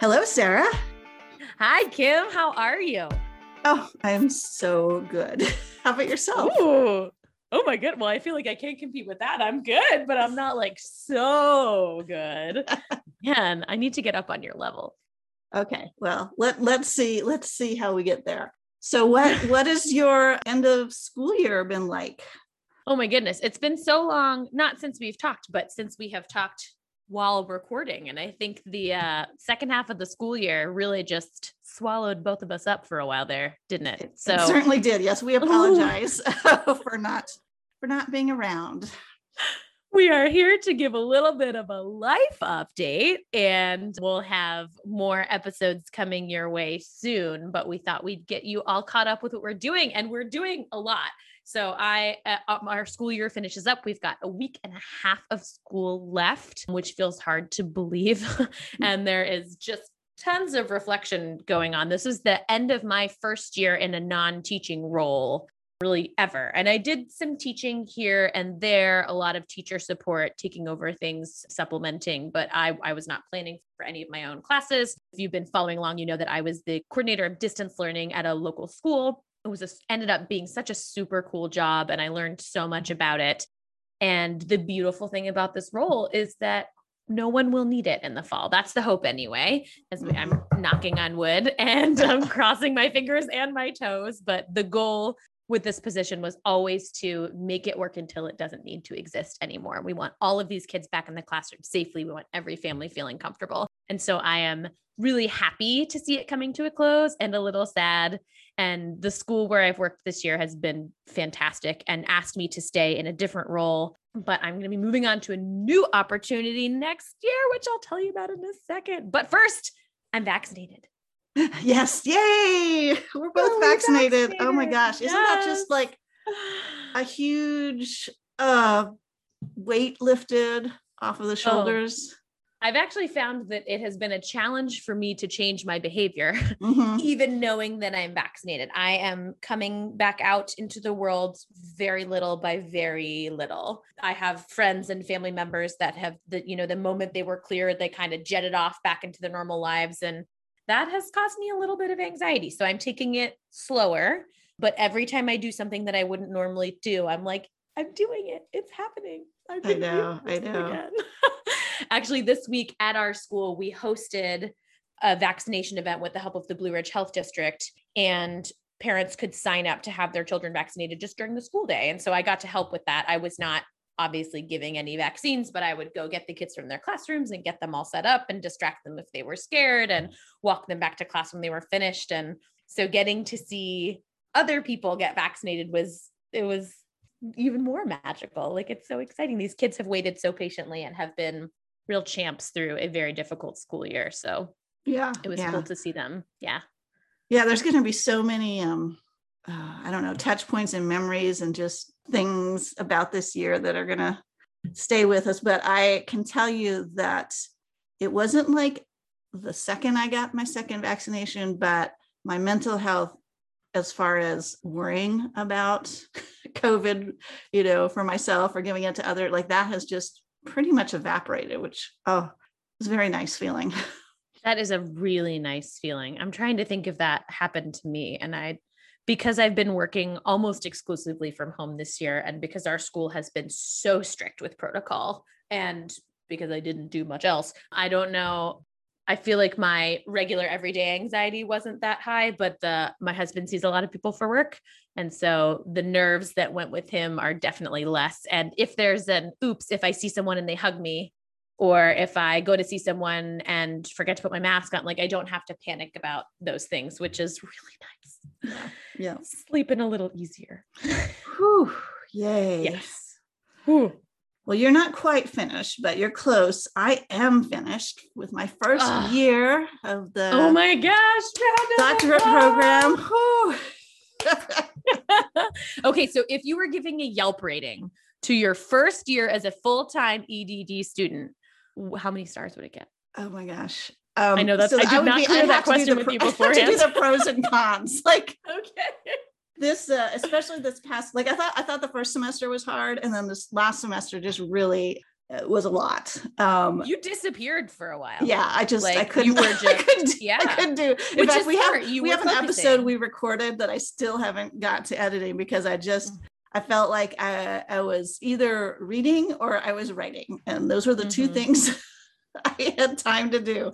Hello, Sarah. Hi, Kim. How are you? Oh, I'm so good. How about yourself? Ooh. Oh my good. Well, I feel like I can't compete with that. I'm good, but I'm not like so good. Man, I need to get up on your level. Okay. Well, let let's see. Let's see how we get there. So what what has your end of school year been like? Oh my goodness. It's been so long, not since we've talked, but since we have talked while recording. And I think the uh, second half of the school year really just swallowed both of us up for a while there, didn't it? so it certainly did. Yes, we apologize for not for not being around. We are here to give a little bit of a life update and we'll have more episodes coming your way soon. But we thought we'd get you all caught up with what we're doing, and we're doing a lot. So I uh, um, our school year finishes up. We've got a week and a half of school left, which feels hard to believe. and there is just tons of reflection going on. This is the end of my first year in a non-teaching role really ever. And I did some teaching here and there, a lot of teacher support, taking over things, supplementing, but I, I was not planning for any of my own classes. If you've been following along, you know that I was the coordinator of distance learning at a local school it was a, ended up being such a super cool job and I learned so much about it. And the beautiful thing about this role is that no one will need it in the fall. That's the hope anyway, as I'm knocking on wood and I'm crossing my fingers and my toes. But the goal with this position was always to make it work until it doesn't need to exist anymore. We want all of these kids back in the classroom safely. We want every family feeling comfortable. And so I am really happy to see it coming to a close and a little sad. And the school where I've worked this year has been fantastic and asked me to stay in a different role. But I'm going to be moving on to a new opportunity next year, which I'll tell you about in a second. But first, I'm vaccinated. Yes. Yay. We're both oh, vaccinated. vaccinated. Oh my gosh. Isn't that just like a huge uh weight lifted off of the oh. shoulders? Oh I've actually found that it has been a challenge for me to change my behavior, mm-hmm. even knowing that I'm vaccinated. I am coming back out into the world very little by very little. I have friends and family members that have the, you know, the moment they were cleared, they kind of jetted off back into their normal lives. And that has caused me a little bit of anxiety. So I'm taking it slower. But every time I do something that I wouldn't normally do, I'm like, I'm doing it. It's happening. I know. I know. Actually, this week at our school, we hosted a vaccination event with the help of the Blue Ridge Health District, and parents could sign up to have their children vaccinated just during the school day. And so I got to help with that. I was not obviously giving any vaccines, but I would go get the kids from their classrooms and get them all set up and distract them if they were scared and walk them back to class when they were finished. And so getting to see other people get vaccinated was it was even more magical. Like it's so exciting. These kids have waited so patiently and have been real champs through a very difficult school year. So yeah, it was yeah. cool to see them. Yeah. Yeah, there's going to be so many um uh, I don't know, touch points and memories and just things about this year that are going to stay with us, but I can tell you that it wasn't like the second I got my second vaccination, but my mental health as far as worrying about COVID, you know, for myself or giving it to other, like that has just pretty much evaporated, which, oh, it's a very nice feeling. That is a really nice feeling. I'm trying to think if that happened to me. And I, because I've been working almost exclusively from home this year, and because our school has been so strict with protocol, and because I didn't do much else, I don't know I feel like my regular everyday anxiety wasn't that high, but the my husband sees a lot of people for work. And so the nerves that went with him are definitely less. And if there's an oops, if I see someone and they hug me, or if I go to see someone and forget to put my mask on, like I don't have to panic about those things, which is really nice. Yeah. yeah. Sleeping a little easier. Whew. Yay. Yes. Whew. Well, you're not quite finished, but you're close. I am finished with my first year of the Oh my gosh, doctorate program. okay, so if you were giving a Yelp rating to your first year as a full-time EDD student, how many stars would it get? Oh my gosh. Um, I know that so I did not be, clear that question with you beforehand. I have to do the pros and cons. Like, okay this uh, especially this past like i thought i thought the first semester was hard and then this last semester just really uh, was a lot. Um, you disappeared for a while. Yeah, I just Like, I couldn't. you were I couldn't, yeah. I couldn't do. In Which fact, is we have. You we have an episode we recorded that I still haven't got to editing because I just Mm. I felt like I, I was either reading or I was writing, and those were the two Mhm. things I had time to do.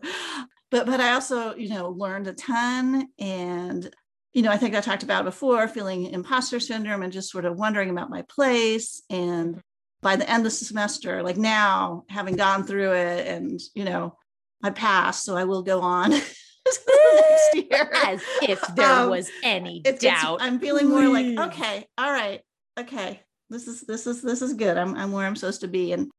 But but I also you know learned a ton, and you know I think I talked about before feeling imposter syndrome and just sort of wondering about my place and by the end of the semester like now having gone through it and you know I passed so I will go on next year As if there Um, was any it's, it's- doubt. I'm feeling more like, okay, all right, okay, this is this is this is good. I'm I'm where I'm supposed to be, and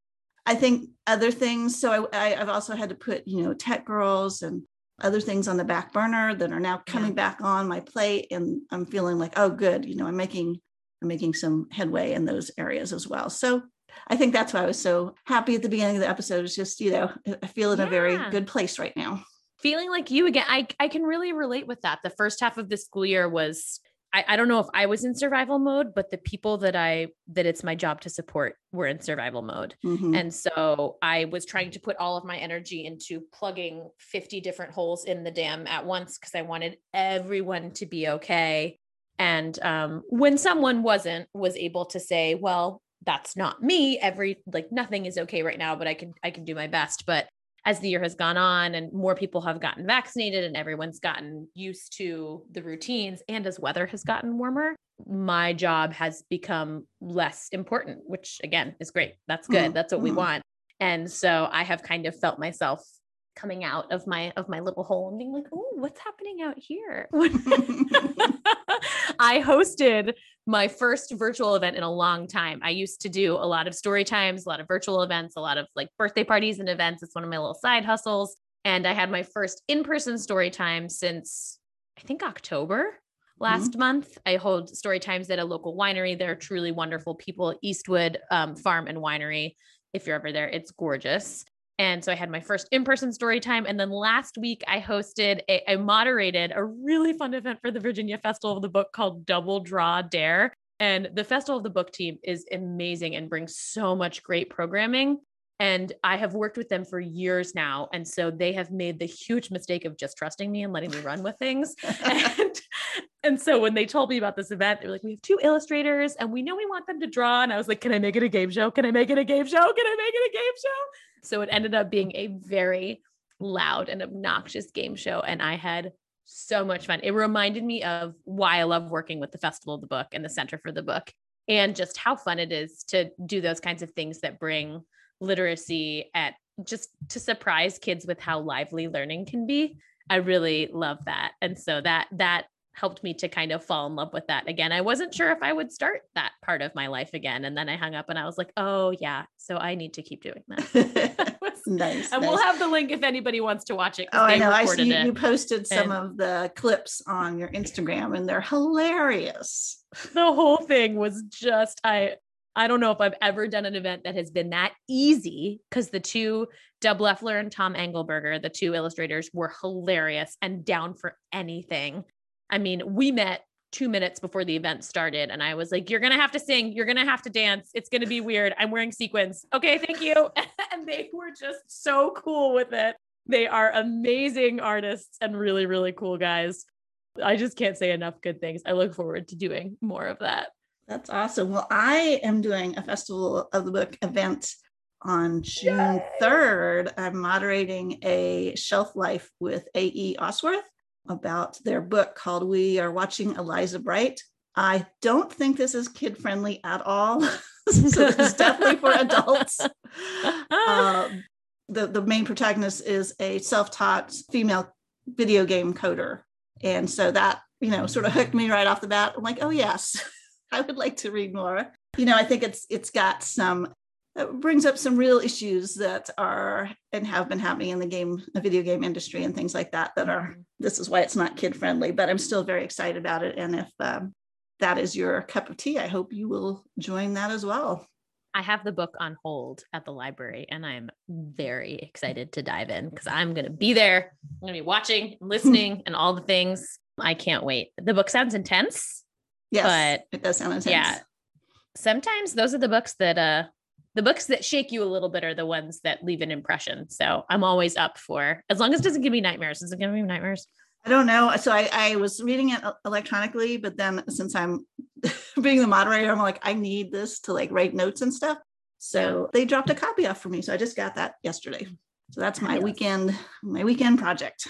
I think other things. So I, I I've also had to put you know tech girls and other things on the back burner that are now coming back on my plate, and I'm feeling like, oh, good, you know, I'm making I'm making some headway in those areas as well. So. I think that's why I was so happy at the beginning of the episode. It's just, you know, I feel in a very good place right now. feeling like you again. I I can really relate with that. The first half of the school year was I, I don't know if I was in survival mode, but the people that I that it's my job to support were in survival mode. Mhm. And so I was trying to put all of my energy into plugging 50 different holes in the dam at once because I wanted everyone to be okay. And um, when someone wasn't, was able to say, well, that's not me. Every like nothing is okay right now, but I can I can do my best. But as the year has gone on and more people have gotten vaccinated and everyone's gotten used to the routines and as weather has gotten warmer, my job has become less important, which again is great. That's good. Mhm, That's what we mhm. want. And so I have kind of felt myself coming out of my of my little hole and being like, "Oh, what's happening out here?" I hosted my first virtual event in a long time. I used to do a lot of story times, a lot of virtual events, a lot of like birthday parties and events. It's one of my little side hustles. And I had my first in-person story time since I think October last month. I hold story times at a local winery. They're truly wonderful people, Eastwood um, Farm and Winery. If you're ever there, it's gorgeous. And so I had my first in person story time. And then last week, I hosted, a, I moderated a really fun event for the Virginia Festival of the Book called Double Draw Dare. And the Festival of the Book team is amazing and brings so much great programming. And I have worked with them for years now. And so they have made the huge mistake of just trusting me and letting me run with things. and, and so when they told me about this event, they were like, we have two illustrators and we know we want them to draw. And I was like, can I make it a game show? Can I make it a game show? Can I make it a game show? So it ended up being a very loud and obnoxious game show. And I had so much fun. It reminded me of why I love working with the Festival of the Book and the Center for the Book and just how fun it is to do those kinds of things that bring literacy at just to surprise kids with how lively learning can be. I really love that. And so that that helped me to kind of fall in love with that again. I wasn't sure if I would start that part of my life again. And then I hung up and I was like, oh yeah, so I need to keep doing that. nice. and nice. we'll have the link if anybody wants to watch it. Oh, I know. I see you, posted some And- of the clips on your Instagram, and they're hilarious. the whole thing was just I I don't know if I've ever done an event that has been that easy because the two Deb Leffler and Tom Angleberger, the two illustrators, were hilarious and down for anything. I mean, we met two minutes before the event started, and I was like, You're gonna have to sing, you're gonna have to dance, it's gonna be weird. I'm wearing sequins. Okay, thank you. and they were just so cool with it. They are amazing artists and really, really cool guys. I just can't say enough good things. I look forward to doing more of that. That's awesome. Well, I am doing a Festival of the Book event on June Yay. 3rd. I'm moderating a shelf life with A.E. Osworth about their book called We Are Watching Eliza Bright. I don't think this is kid friendly at all. so this is definitely for adults. Uh, the, the main protagonist is a self-taught female video game coder. And so that, you know, sort of hooked me right off the bat. I'm like, oh yes, I would like to read more. You know, I think it's it's got some brings up some real issues that are and have been happening in the game, the video game industry and things like that that are this is why it's not kid friendly, but I'm still very excited about it. And if um, that is your cup of tea, I hope you will join that as well. I have the book on hold at the library and I'm very excited to dive in because I'm going to be there. I'm going to be watching, and listening, and all the things. I can't wait. The book sounds intense. Yes, But, it does sound intense. yeah. Sometimes those are the books that uh the books that shake you a little bit are the ones that leave an impression. So I'm always up for as long as it doesn't give me nightmares. Is it giving me nightmares? I don't know. So I, I was reading it electronically, but then since I'm being the moderator, I'm like, I need this to like write notes and stuff. So they dropped a copy off for me. So I just got that yesterday. So that's my weekend, my weekend project.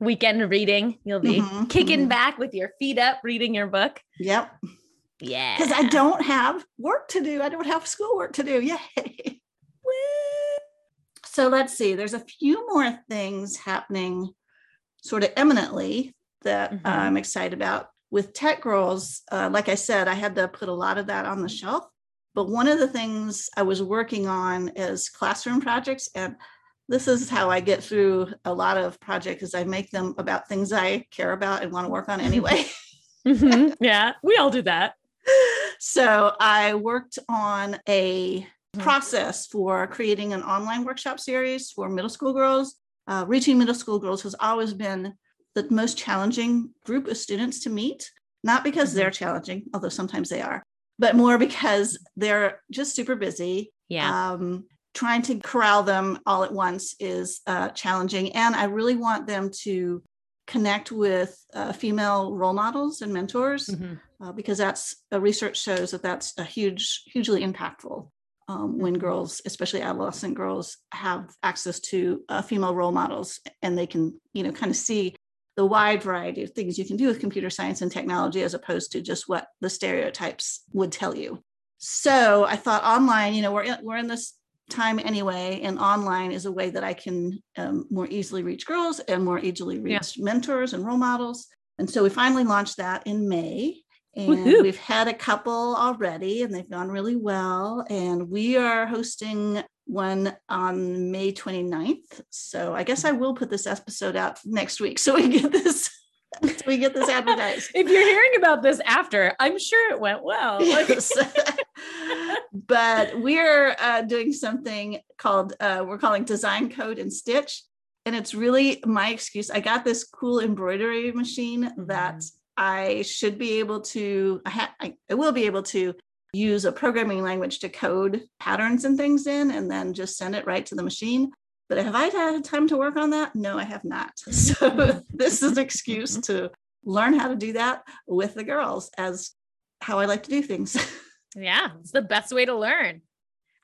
Weekend reading. You'll be mm-hmm, kicking mm-hmm. back with your feet up, reading your book. Yep. Yeah. Because I don't have work to do. I don't have schoolwork to do. Yay. so let's see. There's a few more things happening sort of eminently that mm-hmm. I'm excited about. With Tech Girls, uh, like I said, I had to put a lot of that on the shelf. But one of the things I was working on is classroom projects. And this is how I get through a lot of projects is I make them about things I care about and want to work on anyway. mm-hmm. Yeah, we all do that. So I worked on a mm-hmm. process for creating an online workshop series for middle school girls uh, reaching middle school girls has always been the most challenging group of students to meet, not because mm-hmm. they're challenging, although sometimes they are, but more because they're just super busy. Yeah. Um, trying to corral them all at once is uh, challenging. And I really want them to connect with uh, female role models and mentors mm-hmm. Uh, because that's uh, research shows that that's a huge, hugely impactful um, when girls, especially adolescent girls, have access to uh, female role models and they can, you know, kind of see the wide variety of things you can do with computer science and technology as opposed to just what the stereotypes would tell you. So I thought online, you know, we're in, we're in this time anyway, and online is a way that I can um, more easily reach girls and more easily reach yeah. mentors and role models. And so we finally launched that in May. And Woo-hoo. we've had a couple already and they've gone really well. And we are hosting one on May 29th. So I guess I will put this episode out next week so we get this we get this advertised. if you're hearing about this after, I'm sure it went well. Yes. but we're uh, doing something called uh, we're calling design code and stitch and it's really my excuse i got this cool embroidery machine that mm-hmm. I should be able to, I, ha- I, I will be able to use a programming language to code patterns and things in and then just send it right to the machine. But have I had time to work on that? No, I have not. So this is an excuse mm-hmm. to learn how to do that with the girls as how I like to do things. yeah, it's the best way to learn.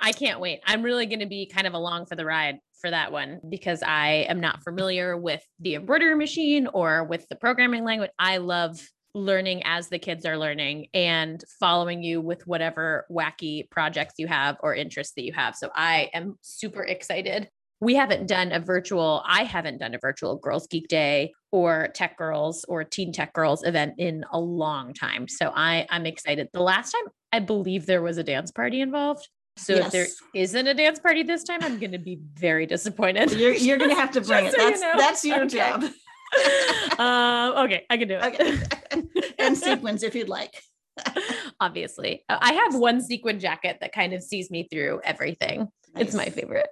I can't wait. I'm really going to be kind of along for the ride for that one because I am not familiar with the embroidery machine or with the programming language. I love learning as the kids are learning and following you with whatever wacky projects you have or interests that you have. So I am super excited. We haven't done a virtual, I haven't done a virtual Girls Geek Day or Tech Girls or Teen Tech Girls event in a long time. So I, I'm excited. The last time I believe there was a dance party involved. So yes. if there isn't a dance party this time, I'm going to be very disappointed. You're, you're going to have to bring it. So that's, you know. that's your okay. job. um, okay, I can do it. Okay. and sequins if you'd like. Obviously, uh, I have one sequin jacket that kind of sees me through everything. Nice. It's my favorite.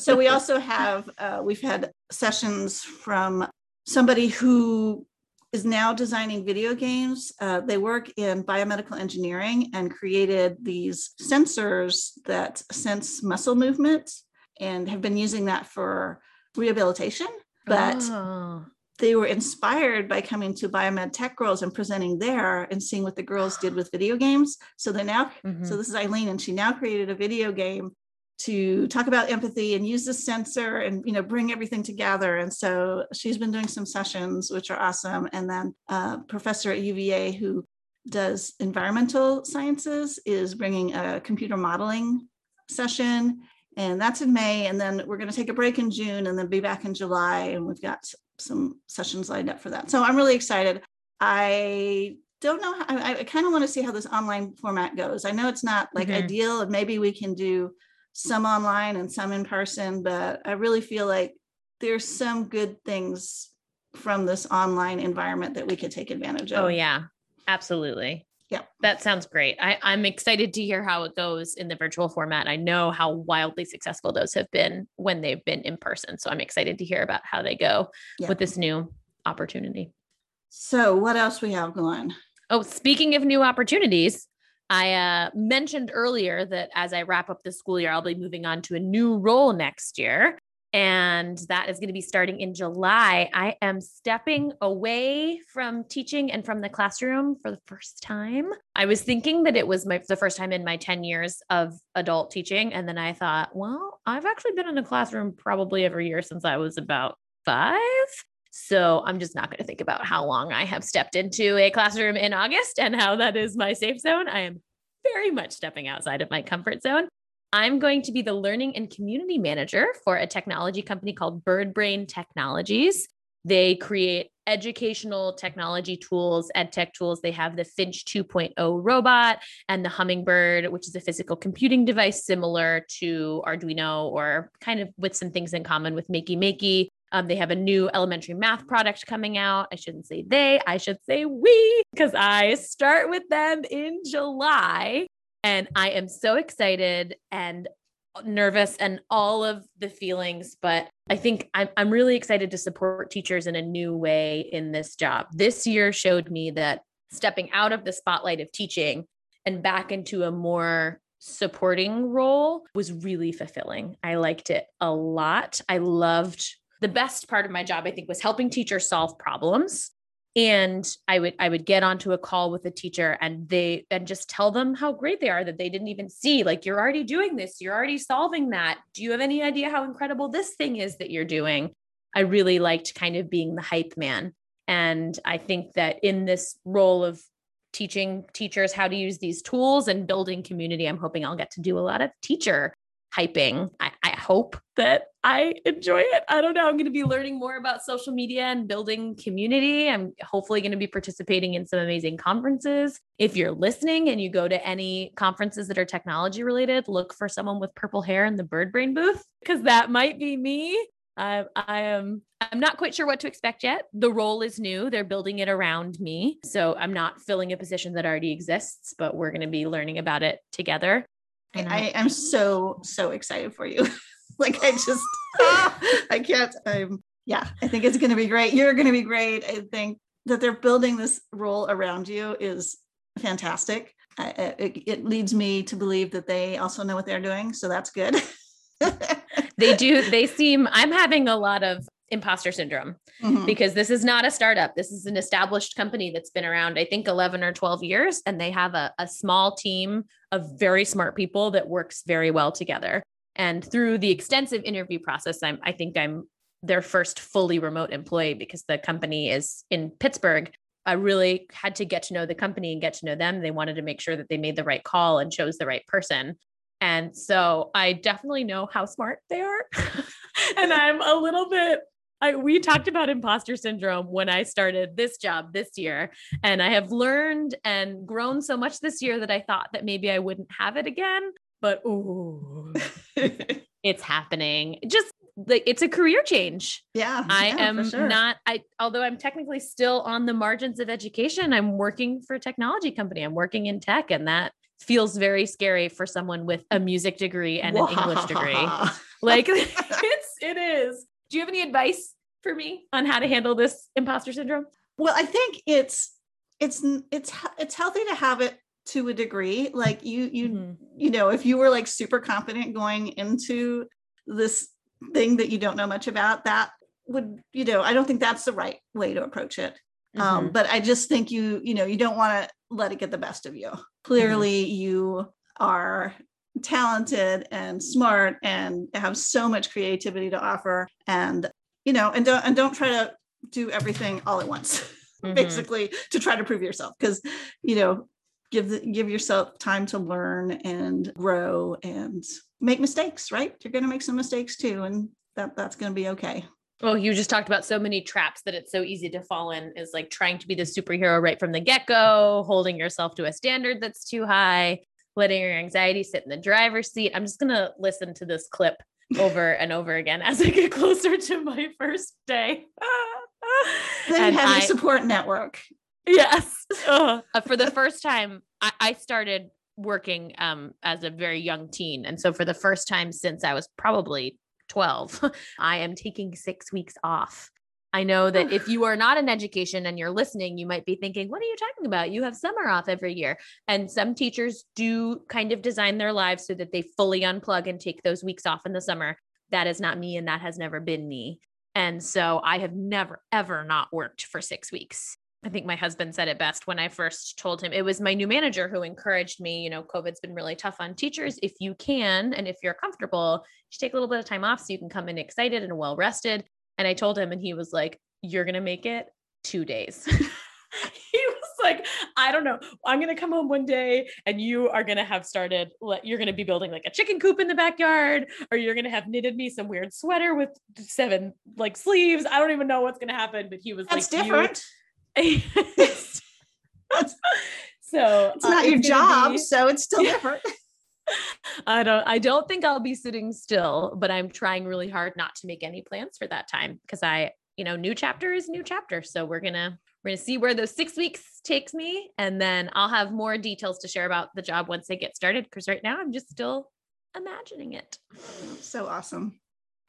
so we also have uh, we've had sessions from somebody who is now designing video games. Uh, they work in biomedical engineering and created these sensors that sense muscle movement and have been using that for rehabilitation. But oh. they were inspired by coming to Biomed Tech Girls and presenting there and seeing what the girls did with video games. So they now, mm-hmm. so this is Eileen, and she now created a video game to talk about empathy and use the sensor and you know bring everything together. And so she's been doing some sessions which are awesome. And then a professor at uva who does environmental sciences is bringing a computer modeling session. And that's in may. And then we're going to take a break in june and then be back in july. And we've got some sessions lined up for that. So i'm really excited. I don't know how, i, I kind of want to see how this online format goes. I know it's not like mm-hmm. ideal. And maybe we can do some online and some in person, but I really feel like there's some good things from this online environment that we could take advantage of. Oh, yeah, absolutely. Yeah. That sounds great. I, I'm excited to hear how it goes in the virtual format. I know how wildly successful those have been when they've been in person. So I'm excited to hear about how they go yeah. with this new opportunity. So, what else we have going? Oh, speaking of new opportunities, I uh, mentioned earlier that as I wrap up the school year, I'll be moving on to a new role next year. And that is going to be starting in July. I am stepping away from teaching and from the classroom for the first time. I was thinking that it was my the first time in my 10 years of adult teaching. And then I thought, well, I've actually been in a classroom probably every year since I was about five. So I'm just not going to think about how long I have stepped into a classroom in August and how that is my safe zone. I am very much stepping outside of my comfort zone. I'm going to be the learning and community manager for a technology company called Birdbrain Technologies. They create educational technology tools, ed tech tools. They have the Finch 2.0 robot and the Hummingbird, which is a physical computing device similar to Arduino or kind of with some things in common with Makey Makey. Um, they have a new elementary math product coming out. I shouldn't say they, I should say we, because I start with them in July. And I am so excited and nervous and all of the feelings, but I think I'm, I'm really excited to support teachers in a new way in this job. This year showed me that stepping out of the spotlight of teaching and back into a more supporting role was really fulfilling. I liked it a lot. I loved the best part of my job, I think, was helping teachers solve problems. And I would I would get onto a call with a teacher and they and just tell them how great they are that they didn't even see. Like, you're already doing this, you're already solving that. Do you have any idea how incredible this thing is that you're doing? I really liked kind of being the hype man. And I think that in this role of teaching teachers how to use these tools and building community, I'm hoping I'll get to do a lot of teacher hyping. I, I, hope that I enjoy it. I don't know. I'm going to be learning more about social media and building community. I'm hopefully going to be participating in some amazing conferences. If you're listening and you go to any conferences that are technology related, look for someone with purple hair in the Birdbrain booth because that might be me. I, I am I'm not quite sure what to expect yet. The role is new. They're building it around me. So I'm not filling a position that already exists, but we're going to be learning about it together. I, I am so so excited for you. like I just I can't. I'm yeah. I think it's going to be great. You're going to be great. I think that they're building this role around you is fantastic. I, it, it leads me to believe that they also know what they're doing, so that's good. they do. They seem. I'm having a lot of imposter syndrome mm-hmm. because this is not a startup. This is an established company that's been around, I think, 11 or 12 years. And they have a, a small team of very smart people that works very well together. And through the extensive interview process, I'm, I think I'm their first fully remote employee because the company is in Pittsburgh. I really had to get to know the company and get to know them. They wanted to make sure that they made the right call and chose the right person. And so I definitely know how smart they are. and I'm a little bit I, we talked about imposter syndrome when I started this job this year. And I have learned and grown so much this year that I thought that maybe I wouldn't have it again. But oh, it's happening. Just like it's a career change. Yeah. I yeah, am sure. not, I, although I'm technically still on the margins of education, I'm working for a technology company. I'm working in tech, and that feels very scary for someone with a music degree and an English degree. Like it's, it is. Do you have any advice for me on how to handle this imposter syndrome? Well, I think it's it's it's it's healthy to have it to a degree. Like you you mm-hmm. you know, if you were like super confident going into this thing that you don't know much about, that would you know, I don't think that's the right way to approach it. Um, mm-hmm. Um, but I just think you you know you don't want to let it get the best of you. Clearly, mm-hmm. you are talented and smart and have so much creativity to offer and you know and don't and don't try to do everything all at once mm-hmm. basically to try to prove yourself because you know give the, give yourself time to learn and grow and make mistakes right you're going to make some mistakes too and that that's going to be okay well, you just talked about so many traps that it's so easy to fall in is like trying to be the superhero right from the get go, holding yourself to a standard that's too high, letting your anxiety sit in the driver's seat. I'm just going to listen to this clip over and over again as I get closer to my first day. then and you have I, support network. Yes. Uh, for the first time, I, I started working um, as a very young teen. And so for the first time since I was probably 12, I am taking six weeks off I know that if you are not in education and you're listening, you might be thinking, what are you talking about? You have summer off every year. And some teachers do kind of design their lives so that they fully unplug and take those weeks off in the summer. That is not me, and that has never been me. And so I have never, ever not worked for six weeks. I think my husband said it best when I first told him it was my new manager who encouraged me. You know, COVID's been really tough on teachers. If you can, and if you're comfortable, you take a little bit of time off so you can come in excited and well rested. And I told him, and he was like, You're going to make it two days. he was like, I don't know. I'm going to come home one day and you are going to have started, you're going to be building like a chicken coop in the backyard, or you're going to have knitted me some weird sweater with seven like sleeves. I don't even know what's going to happen. But he was That's like, different. so it's not uh, your job, be, so it's still different. I don't I don't think I'll be sitting still, but I'm trying really hard not to make any plans for that time because I, you know, new chapter is new chapter. So we're going to we're going to see where those 6 weeks takes me and then I'll have more details to share about the job once I get started because right now I'm just still imagining it. So awesome.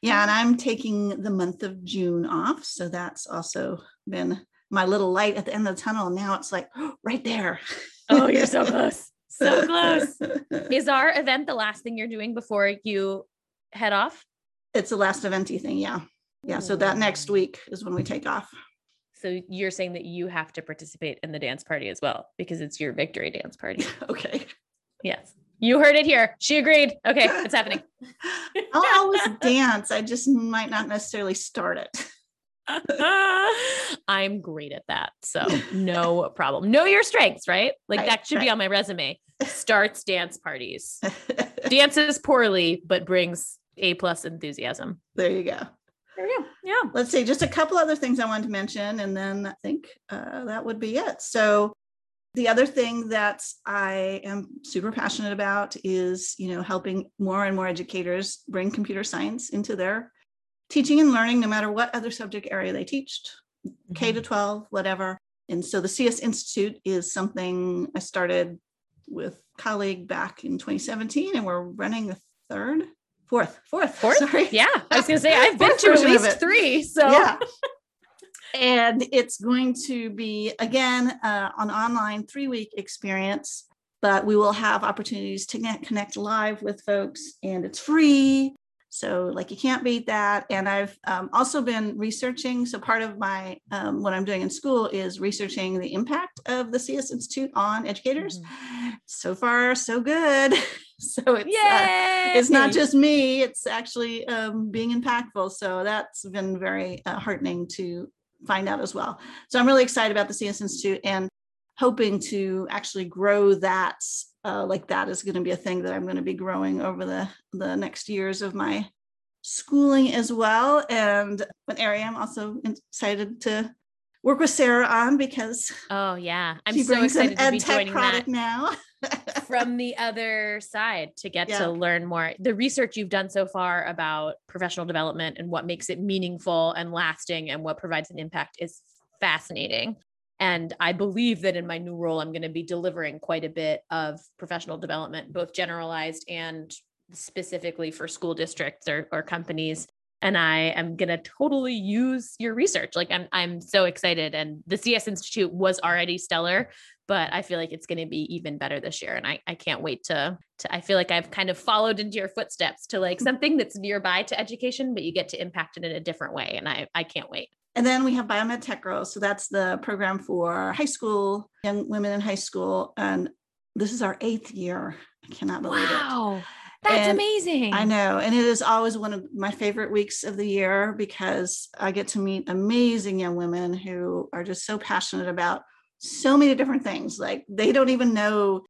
Yeah, and I'm taking the month of June off, so that's also been my little light at the end of the tunnel. Now it's like oh, right there. Oh, you're so close. So close. Is our event the last thing you're doing before you head off? It's the last eventy thing. Yeah. Yeah. So that next week is when we take off. So you're saying that you have to participate in the dance party as well because it's your victory dance party. okay. Yes. You heard it here. She agreed. Okay, it's happening. I'll always dance. I just might not necessarily start it. I'm great at that. So no problem. Know your strengths, right? Like right, that should right. be on my resume. Starts dance parties. Dances poorly, but brings A plus enthusiasm. There you go. There you go. Yeah. Let's see. Just a couple other things I wanted to mention, and then I think uh, that would be it. So the other thing that I am super passionate about is, you know, helping more and more educators bring computer science into their teaching and learning, no matter what other subject area they teach, mm-hmm. K to 12, whatever. And so the CS Institute is something I started with colleague back in 2017, and we're running a third, fourth, fourth, fourth. Sorry, yeah. I was gonna say I've been to at least three, so yeah. and it's going to be again uh, an online three week experience, but we will have opportunities to connect live with folks, and it's free. So, like, you can't beat that. And I've um, also been researching. So, part of my um, what I'm doing in school is researching the impact of the CS Institute on educators. Mm-hmm. So far, so good. so it's uh, it's not just me; it's actually um, being impactful. So that's been very uh, heartening to find out as well. So I'm really excited about the CS Institute and hoping to actually grow that uh, like that is going to be a thing that I'm going to be growing over the the next years of my schooling as well. And an area I'm also excited to work with Sarah on because oh yeah, I'm so excited to be joining product that now from the other side to get yeah. to learn more. The research you've done so far about professional development and what makes it meaningful and lasting and what provides an impact is fascinating. And I believe that in my new role, I'm going to be delivering quite a bit of professional development, both generalized and specifically for school districts or, or companies. And I am going to totally use your research. Like I'm, I'm so excited. And the CS Institute was already stellar, but I feel like it's going to be even better this year. And I, I can't wait to, to, I feel like I've kind of followed into your footsteps to like something that's nearby to education, but you get to impact it in a different way. And I, I can't wait. And then we have Biomed Tech Girls. So that's the program for high school, young women in high school. And this is our eighth year. I cannot believe it. wow. it. That's and amazing. I know. And it is always one of my favorite weeks of the year because I get to meet amazing young women who are just so passionate about so many different things. Like they don't even know,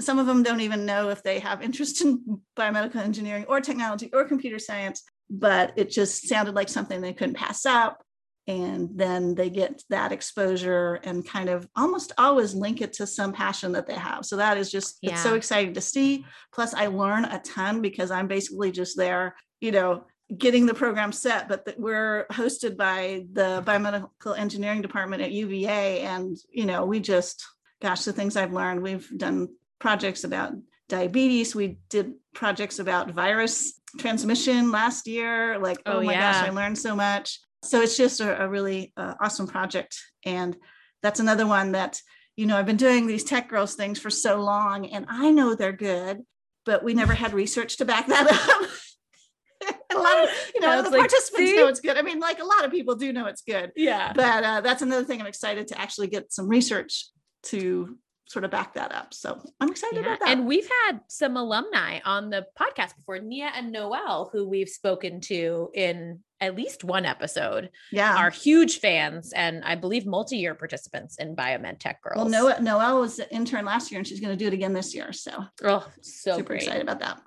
some of them don't even know if they have interest in biomedical engineering or technology or computer science, but it just sounded like something they couldn't pass up and then they get that exposure and kind of almost always link it to some passion that they have. So that is just yeah. it's so exciting to see. Plus i learn a ton because i'm basically just there you know getting the program set but that we're hosted by the biomedical engineering department at uva and you know we just gosh the things i've learned we've done projects about diabetes. We did projects about virus transmission last year. Like oh, oh my yeah. gosh i learned so much So it's just a, a really uh, awesome project. And that's another one that, you know, I've been doing these tech girls things for so long and I know they're good, but we never had research to back that up. a lot of you know the like, participants see? know it's good. I mean, like a lot of people do know it's good. Yeah. But uh, that's another thing I'm excited to actually get some research to sort of back that up. So I'm excited yeah. about that. And we've had some alumni on the podcast before, Nia and Noel, who we've spoken to in at least one episode. Yeah. Are huge fans and I believe multi-year participants in Biomed Tech Girls. Well, Noel, Noel was an intern last year and she's going to do it again this year. So oh, so super great. excited about that.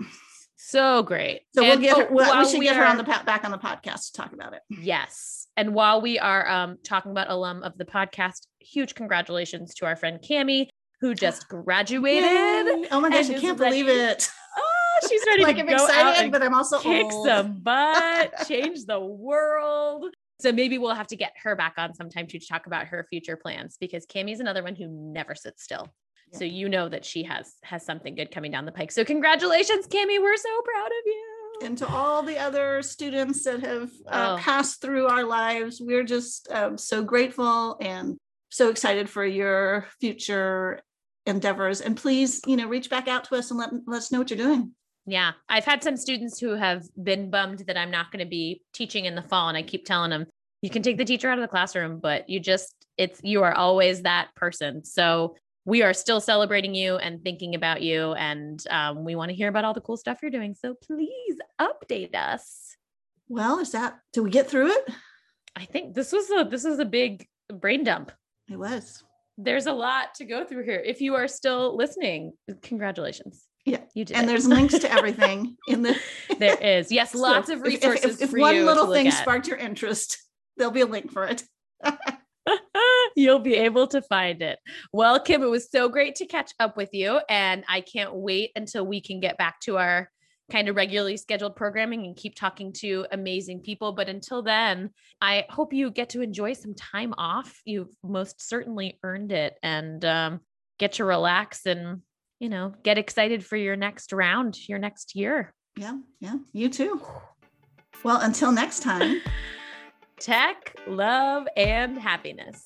So great. So and, we'll get her, oh, we should we get are, her on the back on the podcast to talk about it. Yes. And while we are um, talking about alum of the podcast, huge congratulations to our friend Cami, who just graduated. Yay. Oh my gosh, I can't believe it. Oh, she's ready like to I'm go excited, out and but I'm also kick old. some butt, change the world. So maybe we'll have to get her back on sometime to talk about her future plans because Cami's another one who never sits still. So you know that she has has something good coming down the pike. So congratulations, Cami. We're so proud of you. And to all the other students that have uh, oh. passed through our lives, we're just um, so grateful and so excited for your future endeavors. And please, you know, reach back out to us and let, let us know what you're doing. Yeah. I've had some students who have been bummed that I'm not going to be teaching in the fall. And I keep telling them, you can take the teacher out of the classroom, but you just, it's, you are always that person. So we are still celebrating you and thinking about you. And um, we want to hear about all the cool stuff you're doing. So please update us. Well, is that, did we get through it? I think this was a, this was a big brain dump. It was. There's a lot to go through here. If you are still listening, congratulations. Yeah, you did. And there's links to everything in the. there is. Yes, lots so of resources. If, if, if one little thing sparked your interest, there'll be a link for it. You'll be able to find it. Well, Kim, it was so great to catch up with you. And I can't wait until we can get back to our kind of regularly scheduled programming and keep talking to amazing people. But until then, I hope you get to enjoy some time off. You've most certainly earned it and um, get to relax and, you know, get excited for your next round, your next year. Yeah. Yeah. You too. Well, until next time. Tech, love, and happiness.